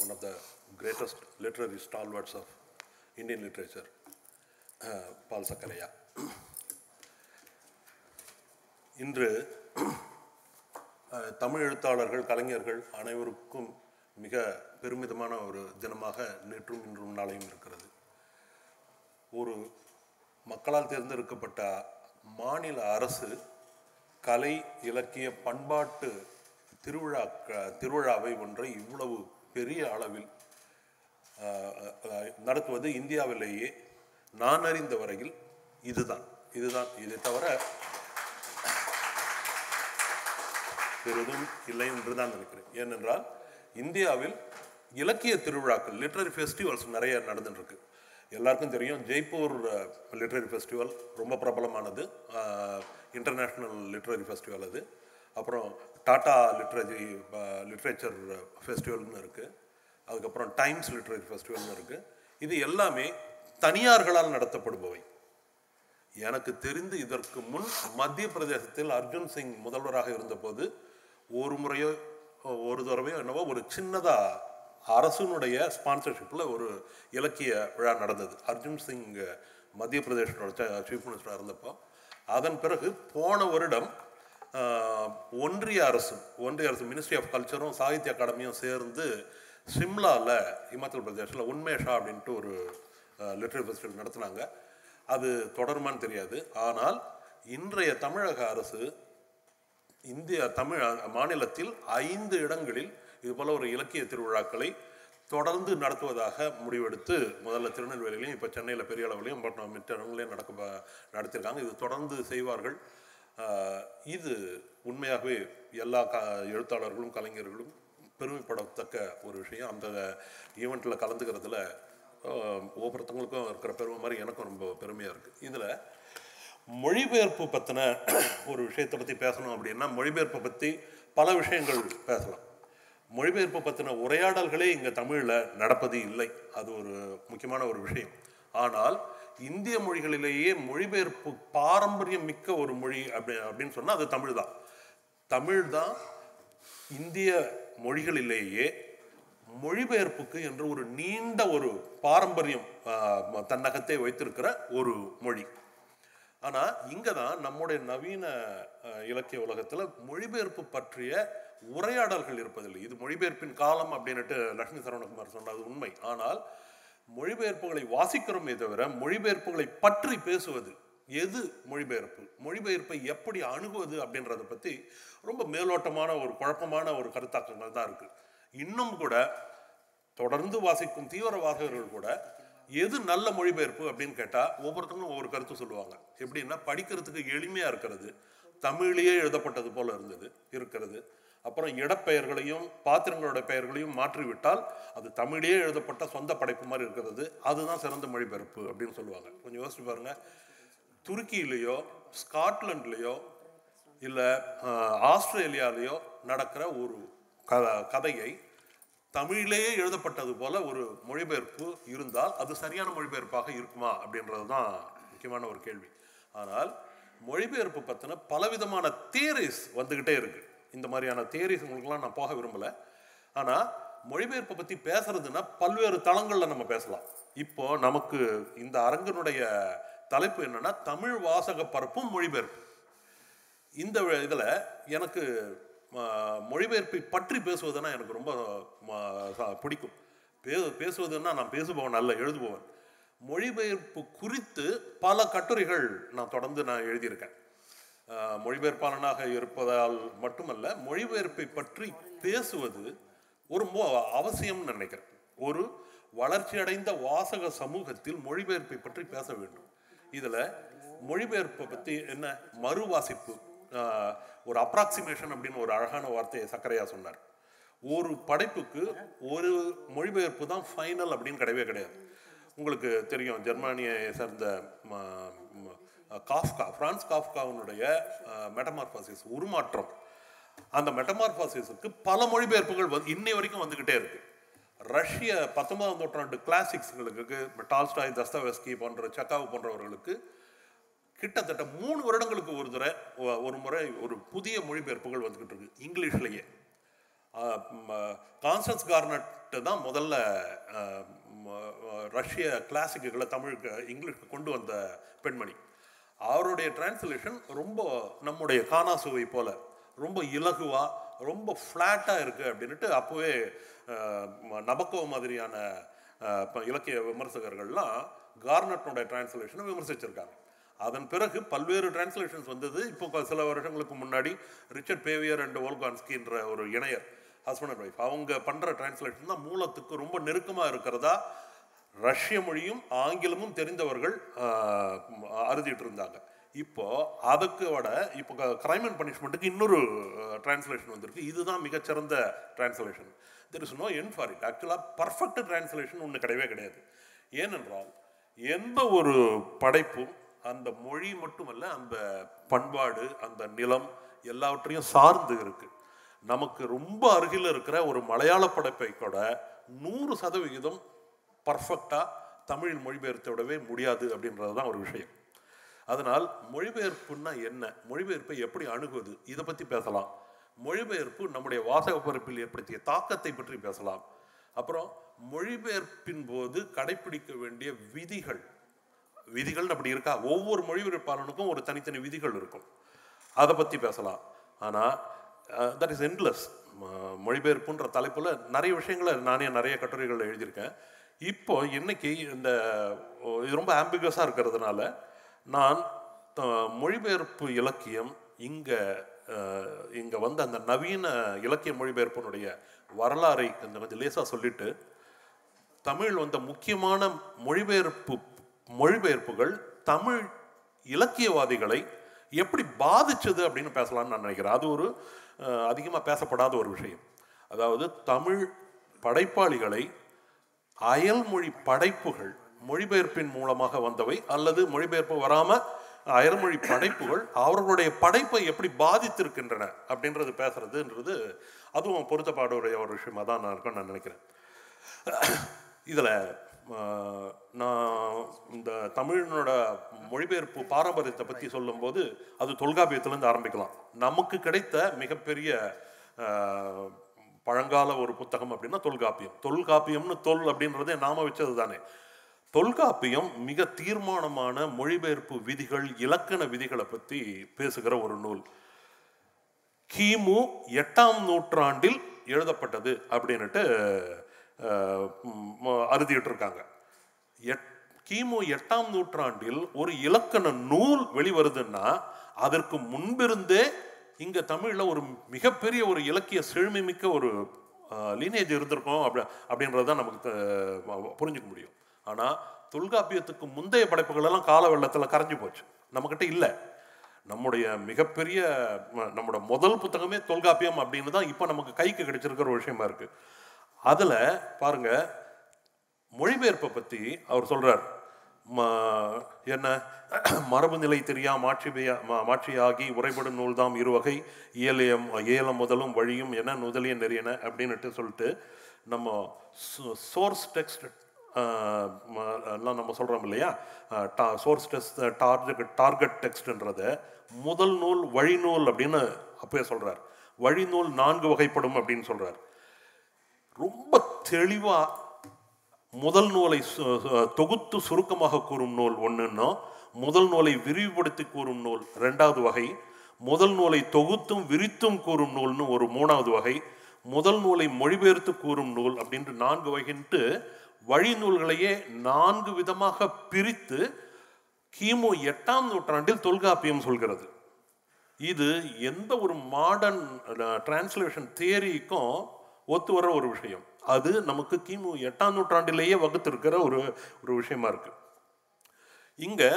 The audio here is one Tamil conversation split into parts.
one of the greatest literary stalwarts of Indian literature, uh, Paul Sakaraya. இன்று uh, தமிழ் எழுத்தாளர்கள் கலைஞர்கள் அனைவருக்கும் மிக பெருமிதமான ஒரு தினமாக நேற்றும் இன்றும் நாளையும் இருக்கிறது ஒரு மக்களால் தேர்ந்தெடுக்கப்பட்ட மாநில அரசு கலை இலக்கிய பண்பாட்டு திருவிழா திருவிழாவை ஒன்றை இவ்வளவு பெரிய அளவில் ஆஹ், நடத்துவது இந்தியாவிலேயே நான் அறிந்த வரையில் இதுதான். இதுதான். இதை தவிர பெரிதும் இல்லை என்று தான் நினைக்கிறேன். ஏனென்றால் இந்தியாவில் இலக்கிய திருவிழாக்கள் லிட்ரரி ஃபெஸ்டிவல்ஸ் நிறைய நடந்துட்டுருக்கு. எல்லாருக்கும் தெரியும் ஜெய்ப்பூர் லிட்ரரி ஃபெஸ்டிவல் ரொம்ப பிரபலமானது. இன்டர்நேஷ்னல் லிட்ரரி ஃபெஸ்டிவல் அது. அப்புறம் டாட்டா லிட்ரேஜி லிட்ரேச்சர் ஃபெஸ்டிவல்னு இருக்குது அதுக்கப்புறம் டைம்ஸ் லிட்ரேச்சர் ஃபெஸ்டிவல்னு இருக்குது இது எல்லாமே தனியார்களால் நடத்தப்படுபவை. எனக்கு தெரிந்து இதற்கு முன் மத்திய பிரதேசத்தில் அர்ஜுன் சிங் முதல்வராக இருந்தபோது ஒரு முறையோ ஒரு தடவையோ என்னவோ ஒரு சின்னதாக அரசுனுடைய ஸ்பான்சர்ஷிப்பில் ஒரு இலக்கிய விழா நடந்தது. அர்ஜுன் சிங் மத்திய பிரதேசத்தோட சீஃப் மினிஸ்டராக இருந்தப்போ. அதன் பிறகு போன வருடம் ஒன்றிய அரசு ஒன்றிய அரசு மினிஸ்ட்ரி ஆஃப் கல்ச்சரும் சாகித்ய அகாடமியும் சேர்ந்து சிம்லாவில் இமாச்சல் பிரதேசில் உன்மேஷா அப்படின்ட்டு ஒரு லிட்ரரி ஃபெஸ்டிவல் நடத்துனாங்க. அது தொடருமான்னு தெரியாது. ஆனால் இன்றைய தமிழக அரசு இந்திய தமிழ் மாநிலத்தில் ஐந்து இடங்களில் இது போல ஒரு இலக்கிய திருவிழாக்களை தொடர்ந்து நடத்துவதாக முடிவெடுத்து முதல்ல திருநெல்வேலியிலையும் இப்போ சென்னையில் பெரிய அளவுலையும் பட் மற்ற இடங்களையும் நடக்க நடத்தியிருக்காங்க இது தொடர்ந்து செய்வார்கள். இது உண்மையாகவே எல்லா க எழுத்தாளர்களும் கலைஞர்களும் பெருமைப்படத்தக்க ஒரு விஷயம். அந்த ஈவெண்ட்டில் கலந்துக்கிறதுல ஒவ்வொருத்தவங்களுக்கும் இருக்கிற பெருமை மாதிரி எனக்கும் ரொம்ப பெருமையாக இருக்குது இதில் மொழிபெயர்ப்பு பற்றின ஒரு விஷயத்தை பற்றி பேசணும் அப்படின்னா மொழிபெயர்ப்பை பற்றி பல விஷயங்கள் பேசலாம். மொழிபெயர்ப்பு பற்றின உரையாடல்களே இங்கே தமிழில் நடப்பது இல்லை. அது ஒரு முக்கியமான ஒரு விஷயம். ஆனால் இந்திய மொழிகளிலேயே மொழிபெயர்ப்பு பாரம்பரியம் மிக்க ஒரு மொழி அப்படி அப்படின்னு சொன்னால் அது தமிழ் தான். தமிழ் தான் இந்திய மொழிகளிலேயே மொழிபெயர்ப்புக்கு என்று ஒரு நீண்ட ஒரு பாரம்பரியம் தன்னகத்தை வைத்திருக்கிற ஒரு மொழி. ஆனால் இங்கே தான் நம்முடைய நவீன இலக்கிய உலகத்தில் மொழிபெயர்ப்பு பற்றிய உரையாடல்கள் இருப்பதில்லை. இது மொழிபெயர்ப்பின் காலம் அப்படின்னுட்டு லட்சுமி சரவணகுமார் சொன்னது உண்மை. ஆனால் மொழிபெயர்ப்புகளை வாசிக்கிறோமே தவிர மொழிபெயர்ப்புகளை பற்றி பேசுவது. எது மொழிபெயர்ப்பு? மொழிபெயர்ப்பை எப்படி அணுகுவது அப்படின்றத பற்றி ரொம்ப மேலோட்டமான ஒரு குழப்பமான ஒரு கருத்தாக்கங்கள் தான் இருக்குது இன்னும் கூட தொடர்ந்து வாசிக்கும் தீவிரவாதகர்கள் கூட எது நல்ல மொழிபெயர்ப்பு அப்படின்னு கேட்டால் ஒவ்வொருத்தங்களும் ஒவ்வொரு கருத்து சொல்லுவாங்க. எப்படின்னா படிக்கிறதுக்கு எளிமையாக இருக்கிறது தமிழிலேயே எழுதப்பட்டது போல இருந்தது இருக்கிறது. அப்புறம் இடப்பெயர்களையும் பாத்திரங்களோட பெயர்களையும் மாற்றிவிட்டால் அது தமிழிலேயே எழுதப்பட்ட சொந்த படைப்பு மாதிரி இருக்கிறது. அதுதான் சிறந்த மொழிபெயர்ப்பு அப்படின்னு சொல்லுவாங்க. கொஞ்சம் யோசிச்சு பாருங்க. துருக்கியிலேயோ ஸ்காட்லாண்ட்லேயோ இல்லை ஆஸ்திரேலியாலேயோ நடக்கிற ஒரு க கதையை தமிழிலேயே எழுதப்பட்டது போல ஒரு மொழிபெயர்ப்பு இருந்தால் அது சரியான மொழிபெயர்ப்பாக இருக்குமா அப்படின்றது தான் முக்கியமான ஒரு கேள்வி. ஆனால் மொழிபெயர்ப்பு பற்றின பலவிதமான தியரிஸ் வந்துக்கிட்டே இருக்குது இந்த மாதிரியான தியரிஸ் நான் போக விரும்பலை. ஆனால் மொழிபெயர்ப்பை பற்றி பேசுறதுன்னா பல்வேறு தளங்களில் நம்ம பேசலாம். இப்போ நமக்கு இந்த அரங்கினுடைய தலைப்பு என்னன்னா தமிழ் வாசக பரப்பும் மொழிபெயர்ப்பு. இந்த இதில் எனக்கு ம, மொழிபெயர்ப்பை பற்றி பேசுவதுன்னா எனக்கு ரொம்ப பிடிக்கும். பே பேசுவதுன்னா நான் பேசுபவன் அல்ல எழுதுபவன். மொழிபெயர்ப்பு குறித்து பல கட்டுரைகள் நான் தொடர்ந்து நான் எழுதியிருக்கேன். மொழிபெயர்ப்பாளனாக இருப்பதால் மட்டுமல்ல மொழிபெயர்ப்பை பற்றி பேசுவது ஒரு அவசியம்னு நினைக்கிறேன். ஒரு வளர்ச்சியடைந்த வாசக சமூகத்தில் மொழிபெயர்ப்பை பற்றி பேச வேண்டும். இதில் மொழிபெயர்ப்பை பற்றி என்ன மறுவாசிப்பு ஒரு அப்ராக்சிமேஷன் அப்படின்னு ஒரு அழகான வார்த்தையை சக்கரையா சொன்னார். ஒரு படைப்புக்கு ஒரு மொழிபெயர்ப்பு தான் ஃபைனல் அப்படின்னு கிடையவே கிடையாது. உங்களுக்கு தெரியும் ஜெர்மானியை சேர்ந்த காஃப்கா பிரான்ஸ் காஃப்காவினுடைய மெட்டமார்பாசிஸ் உருமாற்றம். அந்த மெட்டமார்பாசிஸுக்கு பல மொழிபெயர்ப்புகள் வந்து இன்னை வரைக்கும் வந்துக்கிட்டே இருக்கு. ரஷ்ய பத்தொன்பதாம் நூற்றாண்டு கிளாசிக்ஸ்களுக்கு டால்ஸ்டாய் தஸ்தவெஸ்கி போன்ற சக்காவு போன்றவர்களுக்கு கிட்டத்தட்ட மூணு வருடங்களுக்கு ஒரு தடவை ஒரு முறை ஒரு புதிய மொழிபெயர்ப்புகள் வந்துக்கிட்டு இருக்கு இங்கிலீஷ்லயே. கான்ஸ்டன்ஸ் கார்னட்டு தான் முதல்ல ரஷ்ய கிளாசிக்குகளை தமிழுக்கு இங்கிலீஷ்க்கு கொண்டு வந்த பெண்மணி. அவருடைய டிரான்ஸ்லேஷன் ரொம்ப நம்முடைய காணாசுவை போல் ரொம்ப இலகுவாக ரொம்ப ஃப்ளாட்டாக இருக்கு அப்படின்ட்டு அப்போவே நபக்கோ மாதிரியான இலக்கிய விமர்சகர்கள்லாம் கார்னட்டோட டிரான்ஸ்லேஷனை விமர்சிச்சிருக்காங்க. அதன் பிறகு பல்வேறு டிரான்ஸ்லேஷன்ஸ் வந்தது. இப்போ சில வருஷங்களுக்கு முன்னாடி ரிச்சர்ட் பேவியர் அண்ட் ஓல்கான்ஸ்கின்ற ஒரு இணையர் ஹஸ்பண்ட் அண்ட் ஒய்ஃப் அவங்க பண்ணுற டிரான்ஸ்லேஷன் தான் மூலத்துக்கு ரொம்ப நெருக்கமாக இருக்கிறதா ரஷ்ய மொழியும் ஆங்கிலமும் தெரிந்தவர்கள் அறுதிட்டு இருந்தாங்க. இப்போ அதுக்கு விட இப்போ கிரைம் அண்ட் பனிஷ்மெண்ட்டுக்கு இன்னொரு டிரான்ஸ்லேஷன் வந்திருக்கு. இதுதான் மிகச்சிறந்த translation there is no end for it ஆக்சுவலாக பர்ஃபெக்ட் டிரான்ஸ்லேஷன் ஒன்று கிடையவே கிடையாது. ஏனென்றால் எந்த ஒரு படைப்பும் அந்த மொழி மட்டுமல்ல அந்த பண்பாடு அந்த நிலம் எல்லாவற்றையும் சார்ந்து இருக்குது நமக்கு ரொம்ப அருகில் இருக்கிற ஒரு மலையாள படைப்பை கூட நூறு சதவிகிதம் பர்ஃபெக்டாக தமிழில் மொழிபெயர்த்து விடவே முடியாது அப்படின்றது தான் ஒரு விஷயம். அதனால் மொழிபெயர்ப்புன்னா என்ன? மொழிபெயர்ப்பை எப்படி அணுகுவது? இதை பற்றி பேசலாம். மொழிபெயர்ப்பு நம்முடைய வாசக பரப்பில் ஏற்படுத்திய தாக்கத்தை பற்றி பேசலாம். அப்புறம் மொழிபெயர்ப்பின் போது கடைப்பிடிக்க வேண்டிய விதிகள். விதிகள் அப்படி இருக்கா? ஒவ்வொரு மொழிபெயர்ப்பாளனுக்கும் ஒரு தனித்தனி விதிகள் இருக்கும். அதை பற்றி பேசலாம். ஆனால் தட் இஸ் என்லெஸ் மொழிபெயர்ப்புன்ற தலைப்பில் நிறைய விஷயங்களை நானே நிறைய கட்டுரைகள் எழுதியிருக்கேன். இப்போ இன்னைக்கு இந்த இது ரொம்ப ஆம்பிகஸாக இருக்கிறதுனால நான் மொழிபெயர்ப்பு இலக்கியம் இங்கே இங்கே வந்து அந்த நவீன இலக்கிய மொழிபெயர்ப்பினுடைய வரலாறை கொஞ்சம் கொஞ்சம் லேசாக சொல்லிட்டு தமிழ் வந்த முக்கியமான மொழிபெயர்ப்பு மொழிபெயர்ப்புகள் தமிழ் இலக்கியவாதிகளை எப்படி பாதிச்சது அப்படின்னு பேசலாம்னு நான் நினைக்கிறேன். அது ஒரு அதிகமாக பேசப்படாத ஒரு விஷயம். அதாவது தமிழ் படைப்பாளிகளை அயல்மொழி படைப்புகள் மொழிபெயர்ப்பின் மூலமாக வந்தவை அல்லது மொழிபெயர்ப்பு வராமல் அயல்மொழி படைப்புகள் அவர்களுடைய படைப்பை எப்படி பாதித்திருக்கின்றன அப்படின்றது பேசுறதுன்றது அதுவும் பொருத்தப்பாடுடைய ஒரு விஷயமாக தான் நான் இருக்கும்னு நான் நினைக்கிறேன். இதில் நான் இந்த தமிழினோட மொழிபெயர்ப்பு பாரம்பரியத்தை பற்றி சொல்லும்போது அது தொல்காப்பியத்திலேருந்து ஆரம்பிக்கலாம். நமக்கு கிடைத்த மிகப்பெரிய பழங்கால ஒரு புத்தகம் அப்படின்னா தொல்காப்பியம். தொல்காப்பியம்னு தொல் அப்படின்றதே நாம வச்சது தானே. தொல்காப்பியம் மிக தீர்மானமான மொழிபெயர்ப்பு விதிகள் இலக்கண விதிகளை பற்றி பேசுகிற ஒரு நூல். கிமு எட்டாம் நூற்றாண்டில் எழுதப்பட்டது அப்படின்னுட்டு அறுதிட்டு இருக்காங்க எட் கிமு எட்டாம் நூற்றாண்டில் ஒரு இலக்கண நூல் வெளிவருதுன்னா அதற்கு முன்பிருந்தே இங்க தமிழ்ல ஒரு மிகப்பெரிய ஒரு இலக்கிய செழுமை மிக்க ஒரு லீனேஜ் இருந்திருக்கோம் அப்படி அப்படின்றத நமக்கு புரிஞ்சுக்க முடியும். ஆனா தொல்காப்பியத்துக்கு முந்தைய படைப்புகள் எல்லாம் கால வெள்ளத்துல கரைஞ்சு போச்சு. நம்மக்கிட்ட இல்லை. நம்முடைய மிகப்பெரிய நம்மளோட முதல் புத்தகமே தொல்காப்பியம் அப்படின்னு தான் இப்போ நமக்கு கைக்கு கிடைச்சிருக்கிற ஒரு விஷயமா இருக்கு. அதில் பாருங்க மொழிபெயர்ப்பை பற்றி அவர் சொல்கிறார் என்ன? மரபு நிலை தெரியா மாட்சிபையா மா- மாட்சியாகி உரைபடும் நூல்தாம் இருவகை இயலியம் ஏலம் முதலும் வழியும் என நுதலிய நெறியன அப்படின்னுட்டு சொல்லிட்டு நம்ம சோர்ஸ் டெக்ஸ்ட் எல்லாம் நம்ம சொல்கிறோம் இல்லையா? டா சோர்ஸ் டெக்ஸ்ட் டார்கெட் டார்கெட் டெக்ஸ்ட்ன்றத முதல் நூல் வழிநூல் அப்படின்னு அப்பவே சொல்றார். வழிநூல் நான்கு வகைப்படும் அப்படின்னு சொல்கிறார் ரொம்ப தெளிவாக முதல் நூலை சு- தொகுத்து சுருக்கமாக கூறும் நூல் ஒன்றுன்னா முதல் நூலை விரிவுபடுத்தி கூறும் நூல் ரெண்டாவது வகை முதல் நூலை தொகுத்தும் விரித்தும் கூறும் நூல்னு ஒரு மூணாவது வகை முதல் நூலை மொழிபெயர்த்து கூறும் நூல் அப்படின்ட்டு நான்கு வகைன்ட்டு வழி நூல்களையே நான்கு விதமாக பிரித்து கிமு எட்டாம் நூற்றாண்டில் தொல்காப்பியம் சொல்கிறது. இது எந்த ஒரு மாடர்ன் டிரான்ஸ்லேஷன் தியரிக்கும் ஒத்து வர ஒரு விஷயம். அது நமக்கு கிமு எட்டாம் நூற்றாண்டிலேயே வகுத்திருக்கிற ஒரு ஒரு விஷயமா இருக்கு. இங்கே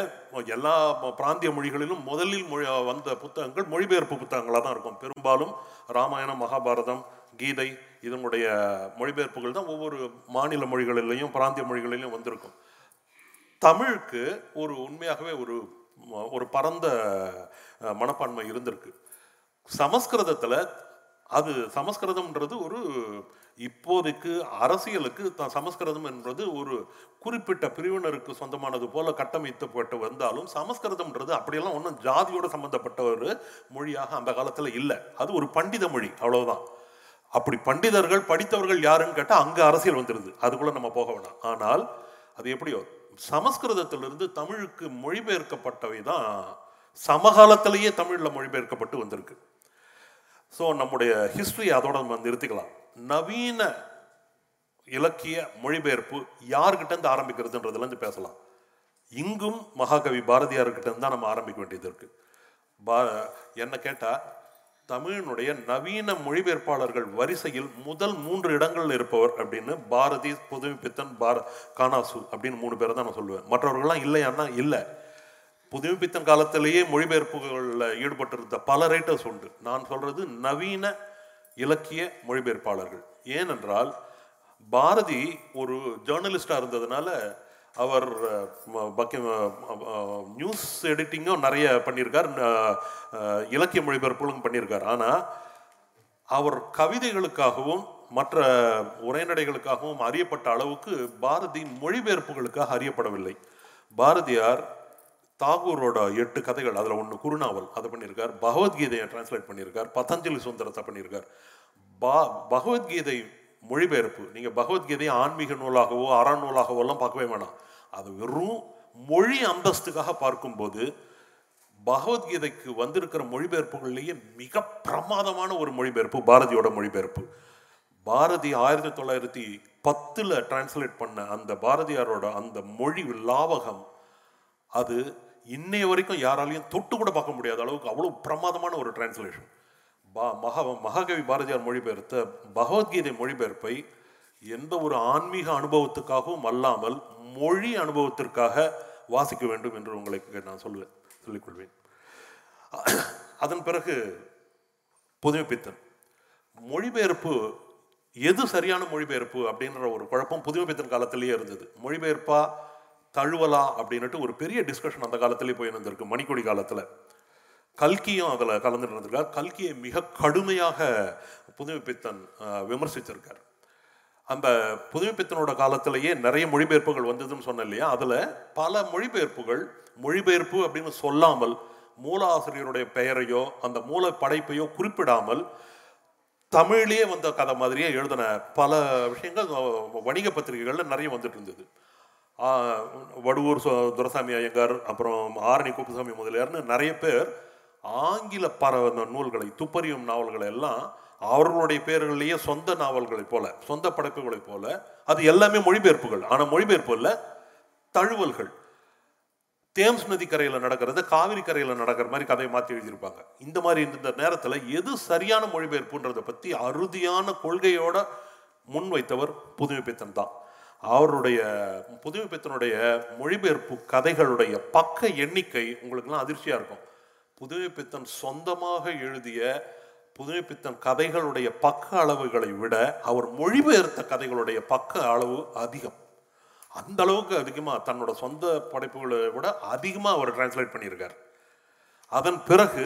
எல்லா பிராந்திய மொழிகளிலும் முதலில் மொழி வந்த புத்தகங்கள் மொழிபெயர்ப்பு புத்தகங்களாக தான் இருக்கும். பெரும்பாலும் ராமாயணம் மகாபாரதம் கீதை இதனுடைய மொழிபெயர்ப்புகள் தான் ஒவ்வொரு மாநில மொழிகளிலையும் பிராந்திய மொழிகளிலையும் வந்திருக்கும். தமிழுக்கு ஒரு உண்மையாகவே ஒரு ஒரு பரந்த மனப்பான்மை இருந்திருக்கு. சமஸ்கிருதத்தில் அது சமஸ்கிருதம்ன்றது ஒரு இப்போதைக்கு அரசியலுக்கு தான் சமஸ்கிருதம் என்பது ஒரு குறிப்பிட்ட பிரிவினருக்கு சொந்தமானது போல கட்டமைத்தப்பட்டு வந்தாலும் சமஸ்கிருதம்ன்றது அப்படியெல்லாம் ஒன்றும் ஜாதியோட சம்பந்தப்பட்ட ஒரு மொழியாக அந்த காலத்தில் இல்லை. அது ஒரு பண்டித மொழி அவ்வளவுதான். அப்படி பண்டிதர்கள் படித்தவர்கள் யாருன்னு கேட்டால் அங்கே அரசியல் வந்துடுது அதுக்குள்ள நம்ம போக வேணாம். ஆனால் அது எப்படியோ சமஸ்கிருதத்திலிருந்து தமிழுக்கு மொழிபெயர்க்கப்பட்டவை தான் சமகாலத்திலேயே தமிழில் மொழிபெயர்க்கப்பட்டு வந்திருக்கு. ஸோ நம்முடைய ஹிஸ்ட்ரி அதோட நம்ம நிறுத்திக்கலாம். நவீன இலக்கிய மொழிபெயர்ப்பு யாருக்கிட்டேருந்து ஆரம்பிக்கிறதுன்றதுலேருந்து பேசலாம். இங்கும் மகாகவி பாரதியார்கிட்ட தான் நம்ம ஆரம்பிக்க வேண்டியது இருக்குது பா என்ன கேட்டால் தமிழினுடைய நவீன மொழிபெயர்ப்பாளர்கள் வரிசையில் முதல் மூன்று இடங்களில் இருப்பவர் அப்படின்னு பாரதி புதுமைப்பித்தன் பார கானாசு அப்படின்னு மூணு பேரை தான் நான் சொல்லுவேன். மற்றவர்கள்லாம் இல்லையான்னா இல்லை. புதுமைப்பித்தன் காலத்திலேயே மொழிபெயர்ப்புகளில் ஈடுபட்டிருந்த பல ரைட்டர்ஸ் உண்டு. நான் சொல்றது நவீன இலக்கிய மொழிபெயர்ப்பாளர்கள். ஏனென்றால் பாரதி ஒரு ஜேர்னலிஸ்டாக இருந்ததுனால அவர் நியூஸ் எடிட்டிங்கும் நிறைய பண்ணியிருக்கார். இலக்கிய மொழிபெயர்ப்புகளும் பண்ணியிருக்கார். ஆனால் அவர் கவிதைகளுக்காகவும் மற்ற உரைநடைகளுக்காகவும் அறியப்பட்ட அளவுக்கு பாரதி மொழிபெயர்ப்புகளுக்காக அறியப்படவில்லை. பாரதியார் தாகூரோட எட்டு கதைகள் அதில் ஒன்று குறுநாவல் அதை பண்ணியிருக்கார் பகவத்கீதையை டிரான்ஸ்லேட் பண்ணியிருக்கார் பதஞ்சலி சுந்தரத்தை பண்ணியிருக்கார் பா பகவத்கீதை மொழிபெயர்ப்பு நீங்கள் பகவத்கீதையை ஆன்மீக நூலாகவோ அறநூலாகவோ எல்லாம் பார்க்கவே வேணாம். அது வெறும் மொழி அந்தஸ்துக்காக பார்க்கும்போது பகவத்கீதைக்கு வந்திருக்கிற மொழிபெயர்ப்புகள்லேயே மிக பிரமாதமான ஒரு மொழிபெயர்ப்பு பாரதியோட மொழிபெயர்ப்பு. பாரதி ஆயிரத்தி தொள்ளாயிரத்தி பத்தில் டிரான்ஸ்லேட் பண்ண அந்த பாரதியாரோட அந்த மொழி லாவகம் அது இன்னைய வரைக்கும் யாராலையும் தொட்டு கூட பார்க்க முடியாத அளவுக்கு அவ்வளோ பிரமாதமான ஒரு டிரான்ஸ்லேஷன் பா மகா மகாகவி பாரதியார் மொழிபெயர்த்த பகவத்கீதை மொழிபெயர்ப்பை எந்த ஒரு ஆன்மீக அனுபவத்துக்காகவும் அல்லாமல் மொழி அனுபவத்திற்காக வாசிக்க வேண்டும் என்று உங்களுக்கு நான் சொல்லுவேன் சொல்லிக்கொள்வேன். அதன் பிறகு புதுமைப்பித்தன். மொழிபெயர்ப்பு எது சரியான மொழிபெயர்ப்பு அப்படின்ற ஒரு குழப்பம் புதுமைப்பித்தன் காலத்திலேயே இருந்தது. மொழிபெயர்ப்பா தழுவலா அப்படின்ட்டு ஒரு பெரிய டிஸ்கஷன் அந்த காலத்திலே போய் இருந்திருக்கு மணிக்கொடி காலத்தில். கல்கியும் அதில் கலந்துட்டு இருந்திருக்கார் கல்கியை மிக கடுமையாக புதுமைப்பித்தன் விமர்சித்திருக்கார் அந்த புதுமைப்பித்தனோட காலத்திலேயே நிறைய மொழிபெயர்ப்புகள் வந்ததுன்னு சொன்னேன் இல்லையா? அதில் பல மொழிபெயர்ப்புகள் மொழிபெயர்ப்பு அப்படின்னு சொல்லாமல் மூல ஆசிரியருடைய பெயரையோ அந்த மூல படைப்பையோ குறிப்பிடாமல் தமிழ்லேயே வந்த கதை மாதிரியே எழுதின பல விஷயங்கள் வணிக பத்திரிகைகளில் நிறைய வந்துட்டு இருந்தது. வடுவூர் சு- ஐயங்கார் அப்புறம் ஆரணி குப்புசாமி முதலியார்னு நிறைய பேர் ஆங்கில பரவந்த நூல்களை துப்பறியும் நாவல்களை எல்லாம் அவர்களுடைய பேர்களிலேயே சொந்த நாவல்களைப் போல சொந்த படைப்புகளைப் போல அது எல்லாமே மொழிபெயர்ப்புகள். ஆனால் மொழிபெயர்ப்பு இல்லை தழுவல்கள். தேம்ஸ் நதி கரையில் நடக்கிறது காவிரி கரையில் நடக்கிற மாதிரி கதையை மாற்றி எழுதியிருப்பாங்க. இந்த மாதிரி இந்த நேரத்தில் எது சரியான மொழிபெயர்ப்புன்றதை பற்றி அறுதியான கொள்கையோட முன்வைத்தவர் புதுமைப்பித்தன் தான். அவருடைய புதுமைப்பித்தனுடைய மொழிபெயர்ப்பு கதைகளுடைய பக்க எண்ணிக்கை உங்களுக்குலாம் அதிர்ச்சியாக இருக்கும். புதுமைப்பித்தன் சொந்தமாக எழுதிய புதுமைப்பித்தன் கதைகளுடைய பக்க அளவுகளை விட அவர் மொழிபெயர்த்த கதைகளுடைய பக்க அளவு அதிகம். அந்த அளவுக்கு அதிகமாக தன்னோட சொந்த படைப்புகளை விட அதிகமாக அவர் டிரான்ஸ்லேட் பண்ணியிருக்கார். அதன் பிறகு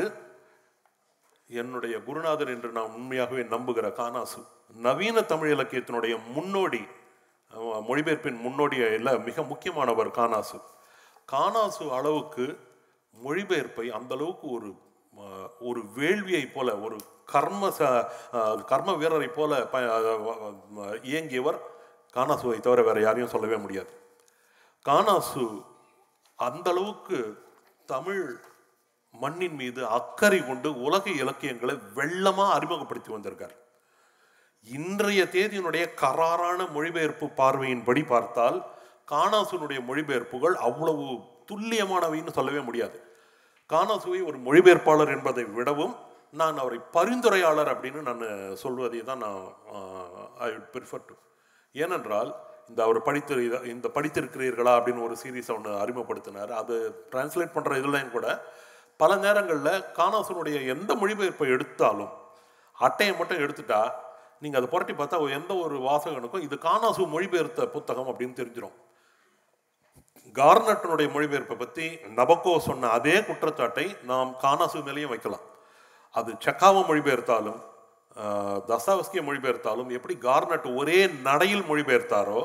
என்னுடைய குருநாதர் என்று நான் உண்மையாகவே நம்புகிற கானாசு நவீன தமிழ் இலக்கியத்தினுடைய முன்னோடி மொழிபெயர்ப்பின் முன்னோடியில் மிக முக்கியமானவர் கானாசு. கானாசு அளவுக்கு மொழிபெயர்ப்பை அந்த அளவுக்கு ஒரு ஒரு வேள்வியை போல ஒரு கர்ம ச- கர்ம வீரரை போல ப இயங்கியவர் கானாசுவை தவிர வேறு யாரையும் சொல்லவே முடியாது. கானாசு அந்த அளவுக்கு தமிழ் மண்ணின் மீது அக்கறை கொண்டு உலக இலக்கியங்களை வெள்ளமாக அறிமுகப்படுத்தி வந்திருக்கார். இன்றைய தேதியினுடைய கராரான மொழிபெயர்ப்பு பார்வையின்படி பார்த்தால் கானாசுனுடைய மொழிபெயர்ப்புகள் அவ்வளவு துல்லியமானவைன்னு சொல்லவே முடியாது. கானாசுவை ஒரு மொழிபெயர்ப்பாளர் என்பதை விடவும் நான் அவரை பரிந்துரையாளர் அப்படின்னு நான் சொல்வதை தான் நான் ஐ ப்ரிஃபர் டு ஏனென்றால் இந்த அவர் படித்து இந்த படித்திருக்கிறீர்களா அப்படின்னு ஒரு சீரீஸை ஒன்று அறிமுகப்படுத்தினார். அது டிரான்ஸ்லேட் பண்ணுற இதுலையும் கூட பல நேரங்களில் கானாசனுடைய எந்த மொழிபெயர்ப்பை எடுத்தாலும் அட்டையை மட்டும் எடுத்துட்டா நீங்கள் அதை புரட்டி பார்த்தா எந்த ஒரு வாசகனுக்கும் இது காணாசு மொழிபெயர்த்த புத்தகம் அப்படின்னு தெரிஞ்சிடும் கார்னட்டனுடைய மொழிபெயர்ப்பை பற்றி நபக்கோ சொன்ன அதே குற்றச்சாட்டை நாம் காணாசு மேலேயும் வைக்கலாம். அது செக்காவை மொழிபெயர்த்தாலும் தசாவஸ்கிய மொழிபெயர்த்தாலும் எப்படி கார்னட் ஒரே நடையில் மொழிபெயர்த்தாரோ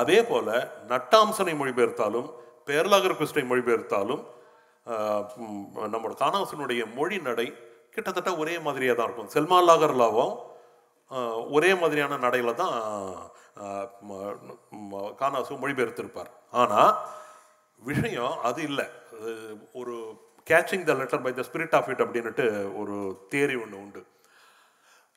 அதே போல நட்டாம்சனை மொழிபெயர்த்தாலும் பேர்லாகர் கிறிஸ்டை மொழிபெயர்த்தாலும் நம்மளோட காணாசனுடைய மொழி நடை கிட்டத்தட்ட ஒரே மாதிரியாக தான் இருக்கும். செல்மா லாகர்லாவும் ஒரே மாதிரியான நடையில் தான் கானாசு மொழிபெயர்த்திருப்பார். ஆனால் விஷயம் அது இல்லை. ஒரு catching the letter by the spirit of it அப்படின்ட்டு ஒரு தேரி ஒன்று உண்டு.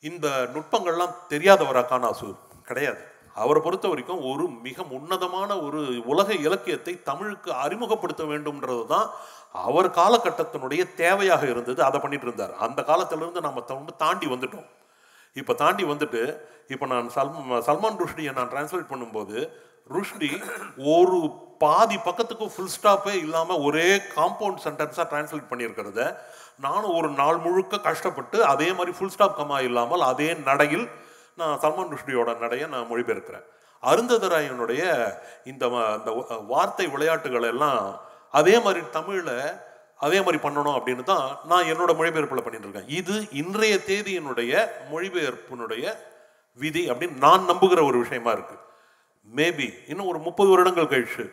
இந்த நுட்பங்கள்லாம் தெரியாதவரா கானாசு? கிடையாது. அவரை பொறுத்த வரைக்கும் ஒரு மிக உன்னதமான ஒரு உலக இலக்கியத்தை தமிழுக்கு அறிமுகப்படுத்த வேண்டும்ன்றது தான் அவர் காலகட்டத்தினுடைய தேவையாக இருந்தது. அதை பண்ணிட்டு இருந்தார். அந்த காலத்திலிருந்து நம்ம தாண்டி வந்துட்டோம். இப்போ தாண்டி வந்துட்டு இப்போ நான் சல்மா சல்மான் ருஷ்டியை நான் டிரான்ஸ்லேட் பண்ணும்போது ருஷ்டி ஒரு பாதி பக்கத்துக்கு ஃபுல் ஸ்டாப்பே இல்லாமல் ஒரே காம்பவுண்ட் சென்டென்ஸாக டிரான்ஸ்லேட் பண்ணியிருக்கிறத நானும் ஒரு நாள் முழுக்க கஷ்டப்பட்டு அதே மாதிரி ஃபுல் ஸ்டாப் கமா இல்லாமல் அதே நடையில் நான் சல்மான் ருஷ்டியோட நடையை நான் மொழிபெயர்க்கிறேன். அருந்ததராயனுடைய இந்த வ- வார்த்தை விளையாட்டுகள் எல்லாம் அதே மாதிரி தமிழில் அதே மாதிரி பண்ணணும் அப்படின்னு தான் நான் என்னோட மொழிபெயர்ப்பில் பண்ணிட்டு இருக்கேன் இது இன்றைய தேதியினுடைய மொழிபெயர்ப்பினுடைய விதி அப்படின்னு நான் நம்புகிற ஒரு விஷயமா இருக்கு. மேபி இன்னும் ஒரு முப்பது வருடங்கள் கழிச்சு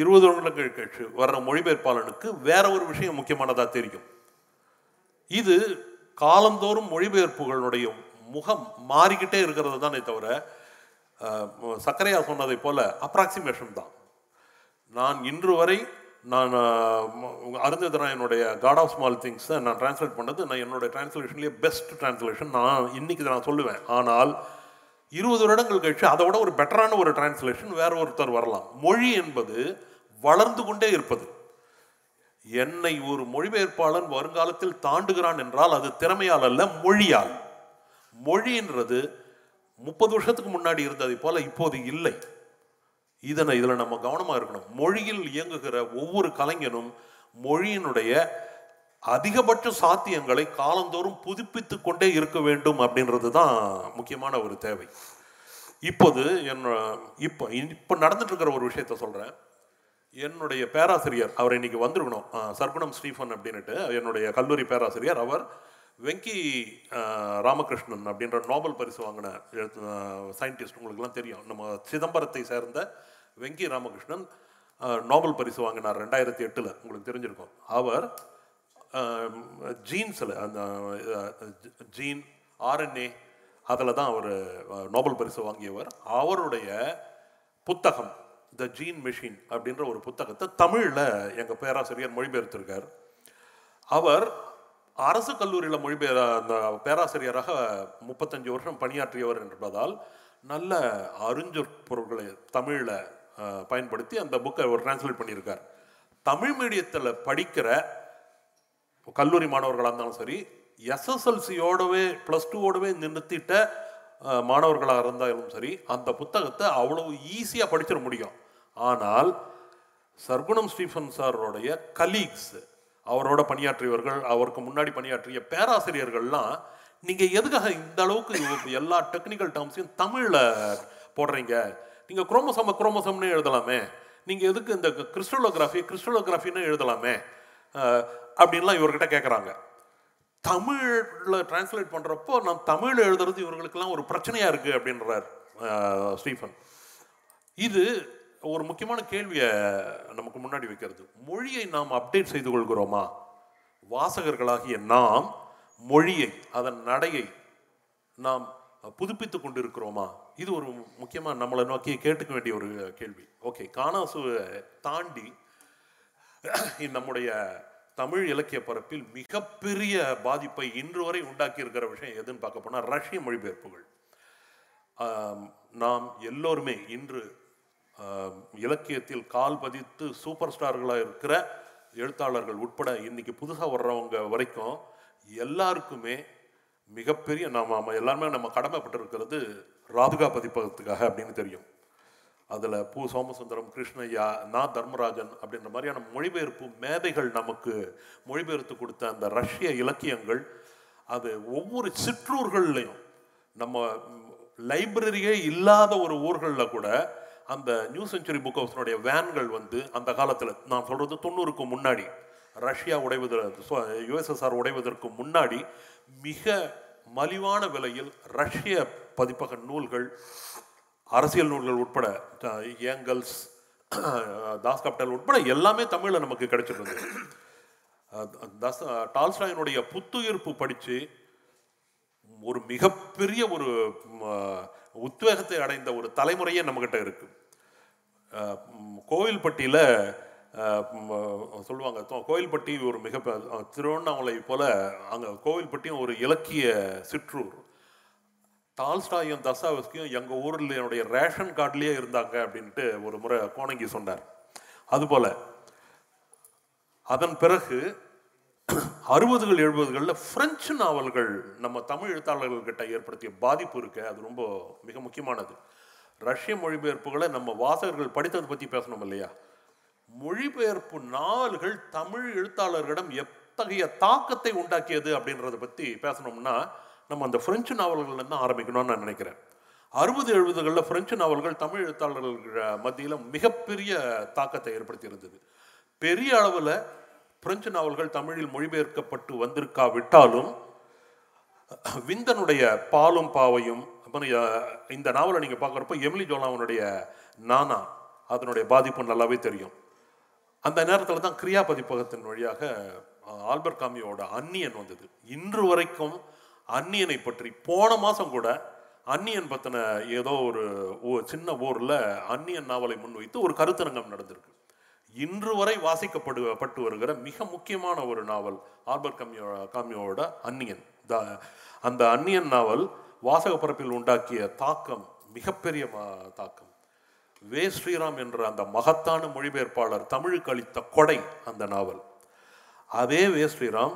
இருபது வருடங்கள் கழிச்சு வர்ற மொழிபெயர்ப்பாளனுக்கு வேற ஒரு விஷயம் முக்கியமானதாக தெரியும். இது காலந்தோறும் மொழிபெயர்ப்புகளுடைய முகம் மாறிக்கிட்டே இருக்கிறது தானே தவிர சக்கரையா சொன்னதை போல அப்ராக்சிமேஷன் தான். நான் இன்று வரை நான் அருந்ததராயனுடைய காட் ஆஃப் ஸ்மால் திங்ஸை நான் டிரான்ஸ்லேட் பண்ணது நான் என்னோட டிரான்ஸ்லேஷன்லேயே பெஸ்ட் டிரான்ஸ்லேஷன் நான் இன்னைக்கு நான் சொல்லுவேன். ஆனால் இருபது வருடங்கள் கழிச்சு அதை விட ஒரு பெட்டரான ஒரு டிரான்ஸ்லேஷன் வேற ஒருத்தர் வரலாம். மொழி என்பது வளர்ந்து கொண்டே இருப்பது. என்னை ஒரு மொழிபெயர்ப்பாளன் வருங்காலத்தில் தாண்டுகிறான் என்றால் அது திறமையால் அல்ல மொழியால். மொழின்றது முப்பது வருஷத்துக்கு முன்னாடி இருந்ததை போல இப்போது இல்லை. இதனை இதில் நம்ம கவனமாக இருக்கணும். மொழியில் இயங்குகிற ஒவ்வொரு கலைஞனும் மொழியினுடைய அதிகபட்ச சாத்தியங்களை காலந்தோறும் புதுப்பித்து கொண்டே இருக்க வேண்டும் அப்படின்றது தான் முக்கியமான ஒரு தேவை. இப்போது என் இப்போ இப்போ நடந்துட்டு இருக்கிற ஒரு விஷயத்த சொல்கிறேன் என்னுடைய பேராசிரியர் அவர் இன்னைக்கு வந்திருக்கணும். சர்க்குணம் ஸ்டீஃபன் அப்படின்ட்டு என்னுடைய கல்லூரி பேராசிரியர். அவர் வெங்கி ராமகிருஷ்ணன் அப்படின்ற நோபல் பரிசு வாங்கின சயின்டிஸ்ட். உங்களுக்குலாம் தெரியும். நம்ம சிதம்பரத்தை சேர்ந்த வெங்கி ராமகிருஷ்ணன் நோபல் பரிசு வாங்கினார் ரெண்டாயிரத்தி எட்டில். உங்களுக்கு தெரிஞ்சிருக்கும். அவர் ஜீன்ஸில் அந்த ஜீன் ஆர்என்ஏ அதில் தான் அவர் நோபல் பரிசு வாங்கியவர். அவருடைய புத்தகம் த ஜீன் மெஷின் அப்படின்ற ஒரு புத்தகத்தை தமிழில் எங்கள் பேராசிரியர் மொழிபெயர்த்திருக்கார். அவர் அரசு கல்லூரியில் மொழிபெயர் அந்த பேராசிரியராக முப்பத்தஞ்சு வருஷம் பணியாற்றியவர் என்பதால் நல்ல அறிஞர் பொருட்களை தமிழில் பயன்படுத்தி அந்த புக்கை அவர் டிரான்ஸ்லேட் பண்ணியிருக்கார். தமிழ் மீடியத்தில் படிக்கிற கல்லூரி மாணவர்களாக இருந்தாலும் சரி எஸ்எஸ்எல்சியோடவே ப்ளஸ் டூவோடவே நிறுத்திட்ட மாணவர்களாக இருந்தாலும் சரி அந்த புத்தகத்தை அவ்வளவு ஈஸியாக படிச்சிட முடியும். ஆனால் சர்க்குணம் ஸ்டீஃபன் சாரோடைய கலீக்ஸ் அவரோட பணியாற்றியவர்கள் அவருக்கு முன்னாடி பணியாற்றிய பேராசிரியர்கள்லாம் நீங்கள் எதுக்காக இந்த அளவுக்கு எல்லா டெக்னிக்கல் டேர்ம்ஸையும் தமிழில் போடுறீங்க? நீங்கள் குரோமோசோம குரோமோசோம்னு எழுதலாமே. நீங்கள் எதுக்கு இந்த கிறிஸ்டலோகிராஃபி கிறிஸ்டலோகிராஃபின்னு எழுதலாமே. அப்படின்லாம் இவர்கிட்ட கேட்குறாங்க தமிழில் டிரான்ஸ்லேட் பண்ணுறப்போ நான் தமிழ் எழுதுறது இவர்களுக்கெல்லாம் ஒரு பிரச்சனையாக இருக்குது அப்படின்றார் ஸ்டீஃபன். இது ஒரு முக்கியமான கேள்வியை நமக்கு முன்னாடி வைக்கிறது. மொழியை நாம் அப்டேட் செய்து கொள்கிறோமா? வாசகர்களாகிய நாம் மொழியை அதன் நடையை நாம் புதுப்பித்து கொண்டிருக்கிறோமா? இது ஒரு முக்கியமாக நம்மளை நோக்கி கேட்டுக்க வேண்டிய ஒரு கேள்வி. ஓகே காணாசுவை தாண்டி நம்முடைய தமிழ் இலக்கிய பரப்பில் மிகப்பெரிய பாதிப்பை இன்று வரை உண்டாக்கி இருக்கிற விஷயம் எதுன்னு பார்க்க போனால் ரஷ்ய மொழிபெயர்ப்புகள். நாம் எல்லோருமே இன்று இலக்கியத்தில் கால் பதித்து சூப்பர் ஸ்டார்களாக இருக்கிற எழுத்தாளர்கள் உட்பட இன்னைக்கு புதுசாக வர்றவங்க வரைக்கும் எல்லாருக்குமே மிகப்பெரிய நாம் நம்ம எல்லாருமே நம்ம கடமைப்பட்டிருக்கிறது ராதுகா பதிப்பகத்துக்காக அப்படின்னு தெரியும். அதில் பூ சோமசுந்தரம் கிருஷ்ணய்யா நா தர்மராஜன் அப்படின்ற மாதிரியான மொழிபெயர்ப்பு மேதைகள் நமக்கு மொழிபெயர்த்து கொடுத்த அந்த ரஷ்ய இலக்கியங்கள் அது ஒவ்வொரு சிற்றூர்கள்லையும் நம்ம லைப்ரரியே இல்லாத ஒரு ஊர்களில் கூட அந்த நியூ செஞ்சுரி புக் ஹவுஸ்னுடைய வேன்கள் வந்து அந்த காலத்தில் நான் சொல்கிறது தொண்ணூறுக்கு முன்னாடி ரஷ்யா உடைவதற்கு யுஎஸ்எஸ்ஆர் உடைவதற்கு முன்னாடி மிக மலிவான விலையில் ரஷ்ய பதிப்பக நூல்கள் அரசியல் நூல்கள் உட்பட ஏங்கல்ஸ் தாஸ் கேபிட்டல் உட்பட எல்லாமே தமிழில் நமக்கு கிடைச்சிருந்தது. தாஸ் டால்ஸ்டாயினுடைய புத்துயிர்ப்பு படித்து ஒரு மிகப்பெரிய ஒரு உத்வேகத்தை அடைந்த ஒரு தலைமுறையே நம்மக்கிட்ட இருக்குது கோவில்பட்டியில் சொல்லுவாங்க கோயில்பட்டி ஒரு மிக திருவண்ணாமலை போல அங்கே கோவில்பட்டியும் ஒரு இலக்கிய சிற்றூர். டால்ஸ்டாயும் தசாவஸ்கியும் எங்கள் ஊரில் என்னுடைய ரேஷன் கார்டுலேயே இருந்தாங்க அப்படின்ட்டு ஒரு முறை கோணங்கி சொன்னார். அதுபோல அதன் பிறகு அறுபதுகள் எழுபதுகளில் பிரெஞ்சு நாவல்கள் நம்ம தமிழ் எழுத்தாளர்கள்கிட்ட ஏற்படுத்திய பாதிப்பு இருக்கு. அது ரொம்ப மிக முக்கியமானது. ரஷ்ய மொழிபெயர்ப்புகளை நம்ம வாசகர்கள் படித்ததை பற்றி பேசணும் இல்லையா? மொழிபெயர்ப்பு நாவல்கள் தமிழ் எழுத்தாளர்களிடம் எத்தகைய தாக்கத்தை உண்டாக்கியது அப்படின்றத பற்றி பேசணும்னா நம்ம அந்த பிரெஞ்சு நாவல்கள்ல தான் ஆரம்பிக்கணும்னு நான் நினைக்கிறேன். அறுபது எழுபதுகளில் பிரெஞ்சு நாவல்கள் தமிழ் எழுத்தாளர்கள் மத்தியில் மிகப்பெரிய தாக்கத்தை ஏற்படுத்தி இருந்தது பெரிய அளவில் பிரெஞ்சு நாவல்கள் தமிழில் மொழிபெயர்க்கப்பட்டு வந்திருக்காவிட்டாலும் விந்தனுடைய பாலும் பாவையும் அப்புறம் இந்த நாவலை நீங்கள் பார்க்குறப்ப எமிலி ஜோலாவனுடைய நானா அதனுடைய பாதிப்பு நல்லாவே தெரியும். அந்த நேரத்தில் தான் கிரியா பதிப்பகத்தின் வழியாக ஆல்பர்ட் காமியோட அந்நியன் வந்தது. இன்று வரைக்கும் அந்நியனை பற்றி போன மாதம் கூட அந்நியன் பற்றின ஏதோ ஒரு சின்ன ஊரில் அந்நியன் நாவலை முன்வைத்து ஒரு கருத்தரங்கம் நடந்திருக்கு. இன்று வரை வாசிக்கப்படு பட்டு வருகிற மிக முக்கியமான ஒரு நாவல் ஆல்பர்ட் கம்யோ காமியோட அந்நியன். த- அந்த அந்நியன் நாவல் வாசக பரப்பில் உண்டாக்கிய தாக்கம் மிகப்பெரிய தாக்கம். வே ஸ்ரீராம் என்ற அந்த மகத்தான மொழிபெயர்ப்பாளர் தமிழுக்கு அளித்த கொடை அந்த நாவல். அதே வே ஸ்ரீராம்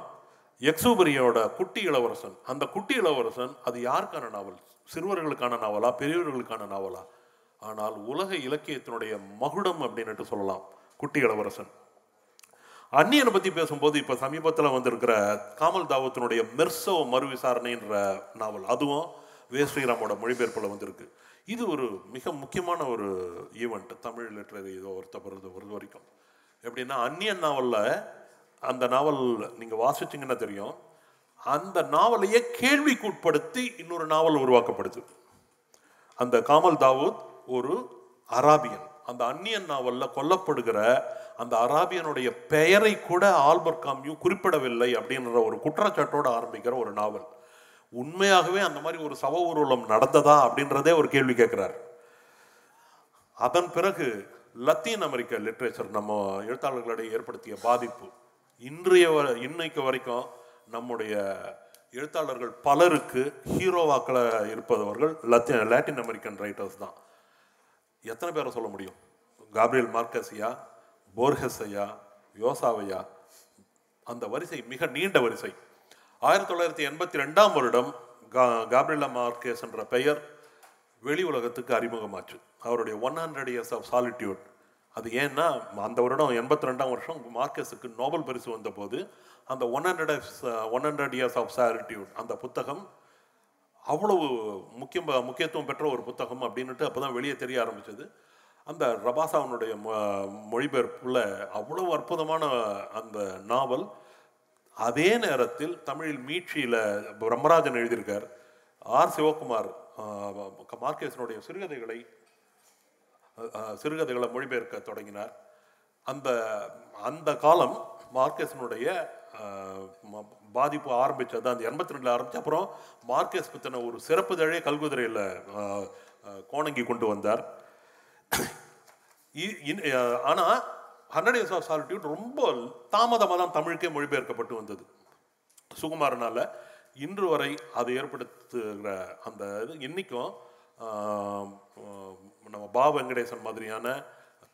எக்ஸூபரியோட குட்டி இளவரசன். அந்த குட்டி இளவரசன் அது யாருக்கான நாவல்? சிறுவர்களுக்கான நாவலா பெரியவர்களுக்கான நாவலா? ஆனால் உலக இலக்கியத்தினுடைய மகுடம் அப்படின்னுட்டு சொல்லலாம் குட்டி இளவரசன். அந்நியனை பற்றி பேசும்போது இப்போ சமீபத்தில் வந்திருக்கிற காமல் தாவத்தினுடைய மெர்சோ மறு விசாரணைன்ற நாவல் அதுவும் வே ஸ்ரீராமோட மொழிபெயர்ப்பில் வந்திருக்கு. இது ஒரு மிக முக்கியமான ஒரு ஈவெண்ட் தமிழ் லிட்ரரி இதோ ஒருத்த பொறுத்த பொறுத்த வரைக்கும். எப்படின்னா அந்நியன் நாவலில் அந்த நாவல் நீங்கள் வாசிச்சீங்கன்னா தெரியும். அந்த நாவலையே கேள்விக்குட்படுத்தி இன்னொரு நாவல் உருவாக்கப்படுது. அந்த காமல் தாவூத் ஒரு அராபியன். அந்த அந்நியன் நாவலில் கொல்லப்படுகிற அந்த அராபியனுடைய பெயரை கூட ஆல்பர்ட் காமியூ குறிப்பிடவில்லை அப்படின்ற ஒரு குற்றச்சாட்டோடு ஆரம்பிக்கிற ஒரு நாவல். உண்மையாகவே அந்த மாதிரி ஒரு சவ ஊர்வலம் நடந்ததா அப்படின்றதே ஒரு கேள்வி கேட்குறார். அதன் பிறகு லத்தீன் அமெரிக்க லிட்ரேச்சர் நம்ம எழுத்தாளர்களிடையே ஏற்படுத்திய பாதிப்பு. இன்றைய வ- இன்னைக்கு வரைக்கும் நம்முடைய எழுத்தாளர்கள் பலருக்கு ஹீரோவாக்களை இருப்பவர்கள் லத்தீன் லாட்டின் அமெரிக்கன் ரைட்டர்ஸ் தான். எத்தனை பேரை சொல்ல முடியும்? காப்ரியல் மார்க்கஸியா போர்ஹஸ் ஐயா யோசாவையா? அந்த வரிசை மிக நீண்ட வரிசை. ஆயிரத்தி தொள்ளாயிரத்தி எண்பத்தி ரெண்டாம் வருடம் கா காப்ரிலா மார்க்கேஸ் என்ற பெயர் வெளி உலகத்துக்கு அறிமுகமாச்சு. அவருடைய one hundred years of solitude அது ஏன்னா அந்த வருடம் எண்பத்தி ரெண்டாம் வருஷம் மார்க்கஸுக்கு நோபல் பரிசு வந்தபோது அந்த one hundred one hundred years of solitude அந்த புத்தகம் அவ்வளவு முக்கிய முக்கியத்துவம் பெற்ற ஒரு புத்தகம் அப்படின்னுட்டு அப்பதான் வெளியே தெரிய ஆரம்பித்தது அந்த ரபாசாவனுடைய மொ- மொழிபெயர்ப்புல அவ்வளவு அற்புதமான அந்த நாவல் அதே நேரத்தில் தமிழில் மீட்சியில் பிரம்மராஜன் எழுதியிருக்கார். ஆர். சிவகுமார் மார்க்கேசனுடைய சிறுகதைகளை சிறுகதைகளை மொழிபெயர்க்க தொடங்கினார். அந்த அந்த காலம் மார்க்கேசனுடைய பாதிப்பு ஆரம்பித்தது அந்த எண்பத்தி ரெண்டில் ஆரம்பித்து அப்புறம் மார்க்கேஸ் பற்றின ஒரு சிறப்பு தழையை கல்குதிரையில் கோணங்கி கொண்டு வந்தார். இ- இன்- ஆனால் ஹண்ட்ரட் இயர்ஸ் ஆஃப் சாலிட்யூட் ரொம்ப தாமதமாக தான் தமிழுக்கே மொழிபெயர்க்கப்பட்டு வந்தது. சுகுமாரனால் இன்று வரை அது ஏற்படுத்துகிற அந்த இது இன்றைக்கும் நம்ம பா வெங்கடேசன் மாதிரியான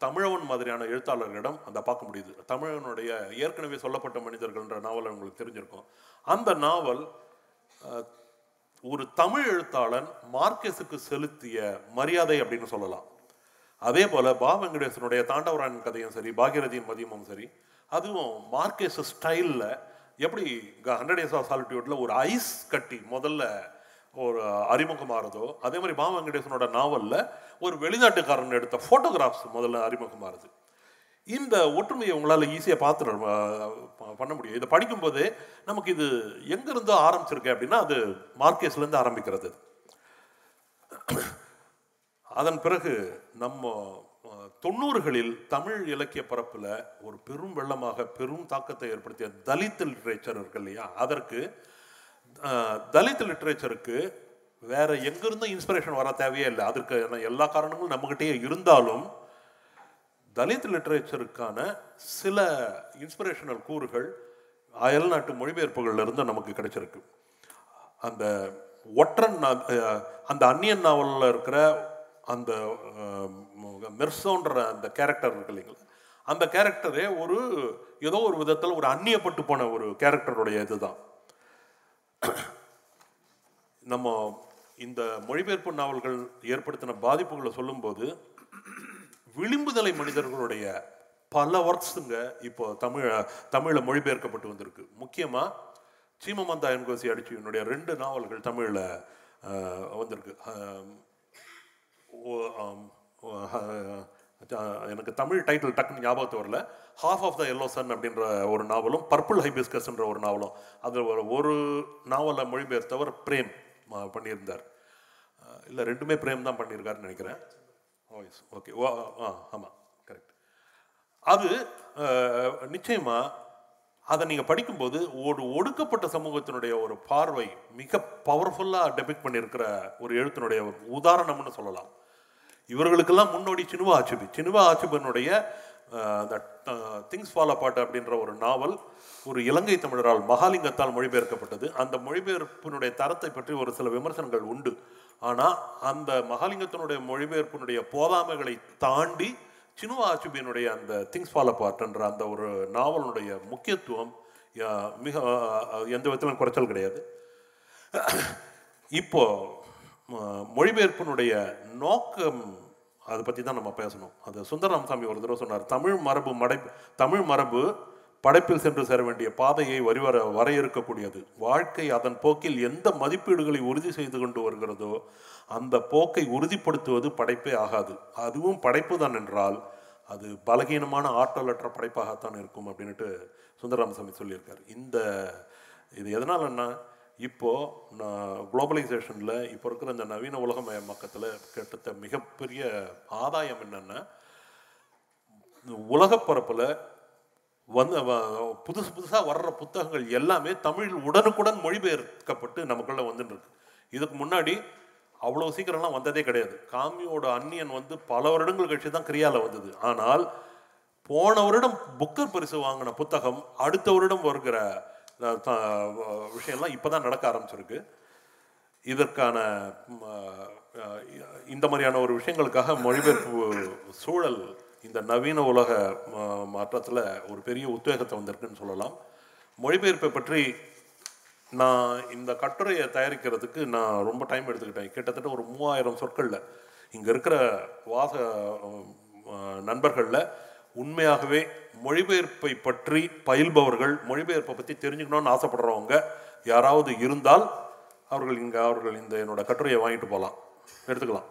தமிழவன் மாதிரியான எழுத்தாளர்களிடம் அந்த பார்க்க முடியுது. தமிழனுடைய ஏற்கனவே சொல்லப்பட்ட மனிதர்கள்ன்ற நாவல் உங்களுக்கு தெரிஞ்சிருக்கும். அந்த நாவல் ஒரு தமிழ் எழுத்தாளன் மார்க்கெஸுக்கு செலுத்திய மரியாதை அப்படின்னு சொல்லலாம். அதே போல் பா வெங்கடேசனுடைய தாண்டவரான் கதையும் சரி பாகிரதியின் மதியமும் சரி அதுவும் மார்க்கேஸ் ஸ்டைலில் எப்படி ஹண்ட்ரட் இயர்ஸ் ஆஃப் சால்டியூட்டில் ஒரு ஐஸ் கட்டி முதல்ல ஒரு அறிமுகமாறுதோ அதே மாதிரி பா வெங்கடேசனோட நாவலில் ஒரு வெளிநாட்டுக்காரன் எடுத்த ஃபோட்டோகிராஃப்ஸ் முதல்ல அறிமுகமாறுது. இந்த ஒற்றுமையை உங்களால் ஈஸியாக பார்த்துட ப- பண்ண முடியும். இதை படிக்கும்போது நமக்கு இது எங்கேருந்தோ ஆரம்பிச்சிருக்கு அப்படின்னா அது மார்க்கேஸ்லேருந்து ஆரம்பிக்கிறது. அதன் பிறகு நம்ம தொண்ணூறுகளில் தமிழ் இலக்கிய பரப்பில் ஒரு பெரும் வெள்ளமாக பெரும் தாக்கத்தை ஏற்படுத்திய தலித் லிட்ரேச்சர் இருக்கு இல்லையா? அதற்கு தலித் லிட்ரேச்சருக்கு வேற எங்கிருந்தும் இன்ஸ்பிரேஷன் வர தேவையே இல்லை. அதற்கு எல்லா காரணங்களும் நம்மகிட்டயே இருந்தாலும் தலித் லிட்ரேச்சருக்கான சில இன்ஸ்பிரேஷனல் கூறுகள் அயல்நாட்டு மொழிபெயர்ப்புகள்ல இருந்து நமக்கு கிடைச்சிருக்கு. அந்த ஒற்றன் அந்த அந்நியன் நாவலில் இருக்கிற அந்த மெர்சோன்ற அந்த கேரக்டர் இருக்கு இல்லைங்களா? அந்த கேரக்டரே ஒரு ஏதோ ஒரு விதத்தில் ஒரு அந்நியப்பட்டு போன ஒரு கேரக்டருடைய இதுதான். நம்ம இந்த மொழிபெயர்ப்பு நாவல்கள் ஏற்படுத்தின பாதிப்புகளை சொல்லும்போது விளிம்புதலை மனிதர்களுடைய பல ஒர்க்ஸுங்க இப்போ தமிழ தமிழில் மொழிபெயர்க்கப்பட்டு வந்திருக்கு. முக்கியமாக சீமமந்தா என்கோசி என்னுடைய ரெண்டு நாவல்கள் தமிழில் வந்திருக்கு ஆம், ஓ- ஆம், ஓ- ஆ- அஹ் எனக்கு தமிழ் டைட்டில் டக்குன்னு ஞாபகத்து வரல. Half of the yellow sun அப்படின்ற ஒரு நாவலும் பர்பிள் ஹைபிஸ்கஸ்ன்ற ஒரு நாவலும் அதில் ஒரு ஒரு நாவலை மொழிபெயர்த்தவர் பிரேம் பண்ணியிருந்தார். இல்லை ரெண்டுமே பிரேம் தான் பண்ணியிருக்காருன்னு நினைக்கிறேன். ஓ எஸ் ஓகே ஓ ஆ ஆமாம் கரெக்ட் அது நிச்சயமாக அதை நீங்கள் படிக்கும்போது ஒரு ஒடுக்கப்பட்ட சமூகத்தினுடைய ஒரு பார்வை மிக பவர்ஃபுல்லாக டெபிக் பண்ணியிருக்கிற ஒரு எழுத்தினுடைய உதாரணம்னு சொல்லலாம். இவர்களுக்கெல்லாம் முன்னோடி சினுவா ஆச்சுபி சினுவா ஆச்சுபனுடைய அந்த திங்ஸ் ஃபாலோ பாட்டு அப்படின்ற ஒரு நாவல் ஒரு இலங்கை தமிழரால் மகாலிங்கத்தால் மொழிபெயர்க்கப்பட்டது. அந்த மொழிபெயர்ப்பினுடைய தரத்தை பற்றி ஒரு சில விமர்சனங்கள் உண்டு. ஆனால் அந்த மகாலிங்கத்தினுடைய மொழிபெயர்ப்பினுடைய போதாமைகளை தாண்டி சினுவா ஆச்சுபியனுடைய அந்த திங்ஸ் ஃபால் அப்பாட்ன்ற அந்த ஒரு நாவலுடைய முக்கியத்துவம் மிக எந்த விதத்திலும் குறைச்சல் கிடையாது. இப்போ ம- மொழிபெயர்ப்பினுடைய நோக்கம் அதை பற்றி தான் நம்ம பேசணும். அது சுந்தரராமசாமி ஒரு தடவை சொன்னார் தமிழ் மரபு மடை தமிழ் மரபு படைப்பில் சென்று சேர வேண்டிய பாதையை வரிவர வரையறுக்கக்கூடியது. வாழ்க்கை அதன் போக்கில் எந்த மதிப்பீடுகளை உறுதி செய்து கொண்டு வருகிறதோ அந்த போக்கை உறுதிப்படுத்துவது படைப்பே ஆகாது. அதுவும் படைப்பு தான் என்றால் அது பலகீனமான ஆற்றலற்ற படைப்பாகத்தான் இருக்கும் அப்படின்ட்டு சுந்தரராமசாமி சொல்லியிருக்கார். இந்த இது எதனாலன்னா இப்போ நான் குளோபலைசேஷனில் இப்போ இருக்கிற இந்த நவீன உலகமயமாக்கத்தில் கிட்டத்த மிகப்பெரிய ஆதாயம் என்னென்னா உலகப்பரப்பில் வந்து வ- புதுசு புதுசாக வர்ற புத்தகங்கள் எல்லாமே தமிழில் உடனுக்குடன் மொழிபெயர்க்கப்பட்டு நமக்குள்ளே வந்துட்டு இருக்கு. இதுக்கு முன்னாடி அவ்வளோ சீக்கிரம்லாம் வந்ததே கிடையாது. காமியோட அந்நியன் வந்து பல வருடங்கள் கழிச்சு தான் கிரியாவில் வந்தது. ஆனால் போன வருடம் புக்கர் பரிசு வாங்கின புத்தகம் அடுத்த வருடம் வருகிற விஷயம்லாம் இப்போ தான் நடக்க ஆரம்பிச்சிருக்கு. இதற்கான இந்த மாதிரியான ஒரு விஷயங்களுக்காக மொழிபெயர்ப்பு சூழல் இந்த நவீன உலக ம- ஒரு பெரிய உத்வேகத்தை வந்திருக்குன்னு சொல்லலாம். மொழிபெயர்ப்பை பற்றி நான் இந்த கட்டுரையை தயாரிக்கிறதுக்கு நான் ரொம்ப டைம் எடுத்துக்கிட்டேன். கிட்டத்தட்ட ஒரு மூவாயிரம் சொற்களில். இங்கே இருக்கிற வாச நண்பர்களில் உண்மையாகவே மொழிபெயர்ப்பை பற்றி பயில்பவர்கள் மொழிபெயர்ப்பை பற்றி தெரிஞ்சுக்கணும்னு ஆசைப்படுறவங்க யாராவது இருந்தால் அவர்கள் இங்கே அவர்கள் இந்த என்னோட கட்டுரையை வாங்கிட்டு போகலாம் எடுத்துக்கலாம்.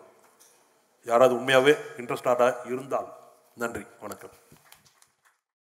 யாராவது உண்மையாகவே இன்ட்ரெஸ்டாக இருந்தால். நன்றி வணக்கம்.